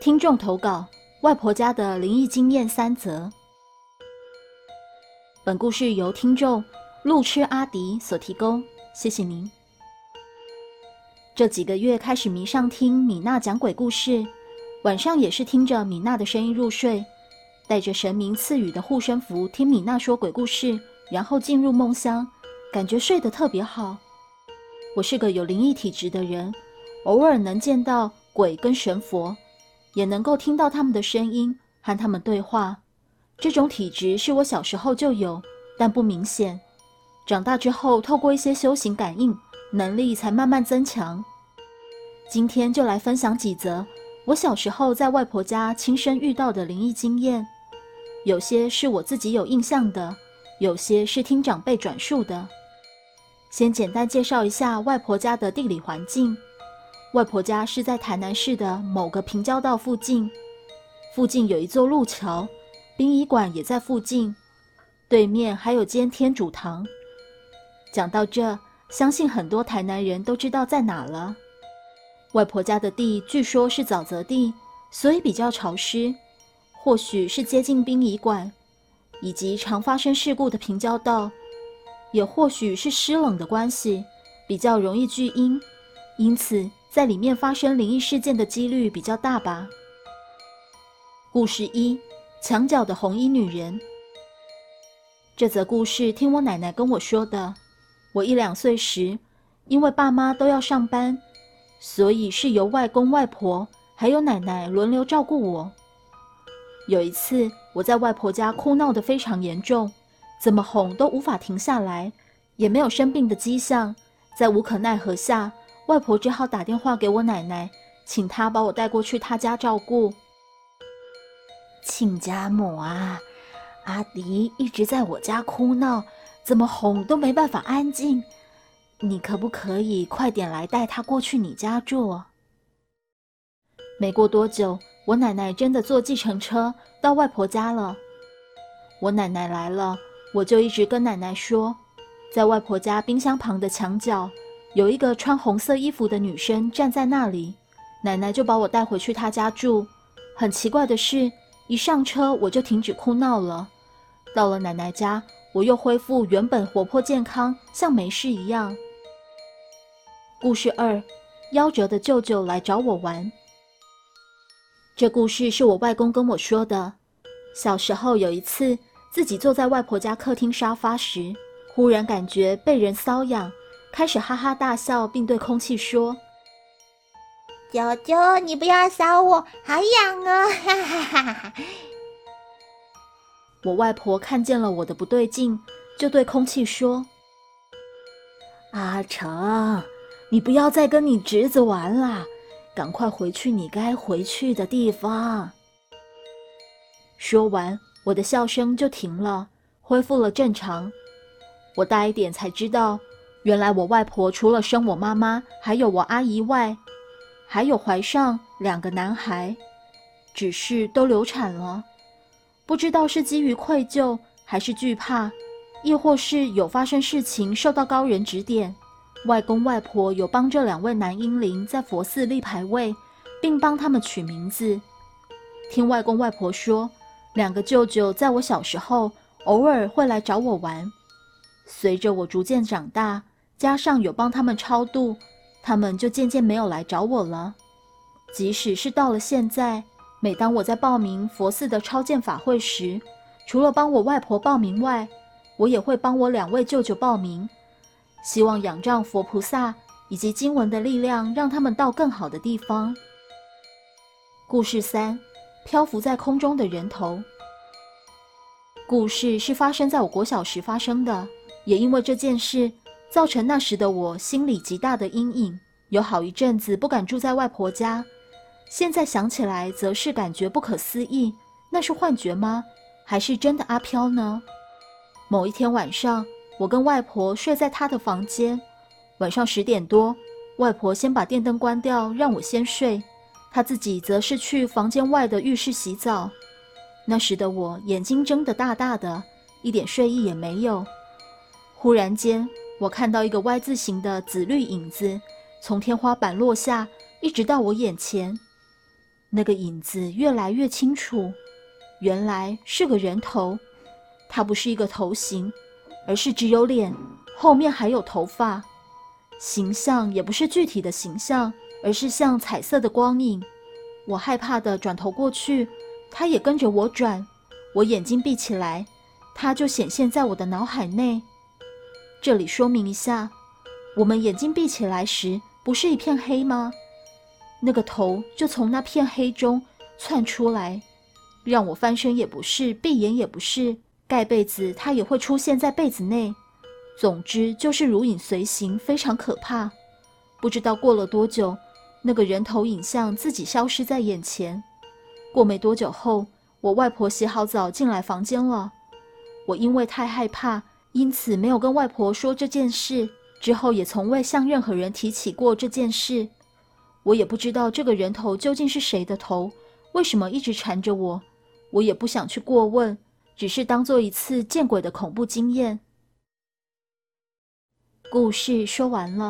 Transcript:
听众投稿：外婆家的灵异经验三则。本故事由听众路痴阿迪所提供，谢谢您。这几个月开始迷上听米娜讲鬼故事，晚上也是听着米娜的声音入睡，带着神明赐予的护身符听米娜说鬼故事，然后进入梦乡，感觉睡得特别好。我是个有灵异体质的人，偶尔能见到鬼跟神佛。也能够听到他们的声音，和他们对话。这种体质是我小时候就有，但不明显。长大之后，透过一些修行感应，能力才慢慢增强。今天就来分享几则我小时候在外婆家亲身遇到的灵异经验。有些是我自己有印象的，有些是听长辈转述的。先简单介绍一下外婆家的地理环境。外婆家是在台南市的某个平交道附近，附近有一座路桥，殡仪馆也在附近，对面还有间天主堂。讲到这，相信很多台南人都知道在哪了。外婆家的地据说是沼泽地，所以比较潮湿，或许是接近殡仪馆，以及常发生事故的平交道，也或许是湿冷的关系，比较容易聚阴，因此。在里面发生灵异事件的几率比较大吧。故事一：墙角的红衣女人。这则故事听我奶奶跟我说的。我一两岁时，因为爸妈都要上班，所以是由外公外婆还有奶奶轮流照顾我。有一次，我在外婆家哭闹得非常严重，怎么哄都无法停下来，也没有生病的迹象，在无可奈何下。外婆只好打电话给我奶奶，请她把我带过去她家照顾。亲家母啊，阿迪一直在我家哭闹，怎么哄都没办法安静。你可不可以快点来带他过去你家住？没过多久，我奶奶真的坐计程车到外婆家了。我奶奶来了，我就一直跟奶奶说，在外婆家冰箱旁的墙角。有一个穿红色衣服的女生站在那里，奶奶就把我带回去她家住。很奇怪的是，一上车我就停止哭闹了。到了奶奶家，我又恢复原本活泼健康，像没事一样。故事二：夭折的舅舅来找我玩。这故事是我外公跟我说的。小时候有一次，自己坐在外婆家客厅沙发时，忽然感觉被人搔痒。开始哈哈大笑，并对空气说：“舅舅，你不要扫我，好痒哦！”哈哈哈哈我外婆看见了我的不对劲，就对空气说：“阿成，你不要再跟你侄子玩了，赶快回去你该回去的地方。”说完，我的笑声就停了，恢复了正常。我大一点才知道。原来我外婆除了生我妈妈，还有我阿姨外，还有怀上两个男孩，只是都流产了。不知道是基于愧疚，还是惧怕，亦或是有发生事情受到高人指点，外公外婆有帮这两位男婴灵在佛寺立牌位，并帮他们取名字。听外公外婆说，两个舅舅在我小时候偶尔会来找我玩，随着我逐渐长大。加上有帮他们超度，他们就渐渐没有来找我了。即使是到了现在，每当我在报名佛寺的超荐法会时，除了帮我外婆报名外，我也会帮我两位舅舅报名，希望仰仗佛菩萨以及经文的力量，让他们到更好的地方。故事三：漂浮在空中的人头。故事是发生在我国小时发生的，也因为这件事。造成那时的我心里极大的阴影，有好一阵子不敢住在外婆家。现在想起来，则是感觉不可思议。那是幻觉吗？还是真的阿飘呢？某一天晚上，我跟外婆睡在她的房间。晚上十点多，外婆先把电灯关掉，让我先睡。她自己则是去房间外的浴室洗澡。那时的我眼睛睁得大大的，一点睡意也没有。忽然间。我看到一个 Y 字形的紫绿影子从天花板落下，一直到我眼前。那个影子越来越清楚，原来是个人头。它不是一个头型，而是只有脸，后面还有头发。形象也不是具体的形象，而是像彩色的光影。我害怕的转头过去，它也跟着我转。我眼睛闭起来，它就显现在我的脑海内。这里说明一下，我们眼睛闭起来时，不是一片黑吗？那个头就从那片黑中窜出来，让我翻身也不是，闭眼也不是，盖被子它也会出现在被子内。总之就是如影随形，非常可怕。不知道过了多久，那个人头影像自己消失在眼前。过没多久后。我外婆洗好澡进来房间了，我因为太害怕，因此没有跟外婆说这件事。之后也从未向任何人提起过这件事。我也不知道这个人头究竟是谁的头，为什么一直缠着我，我也不想去过问，只是当做一次见鬼的恐怖经验。故事说完了。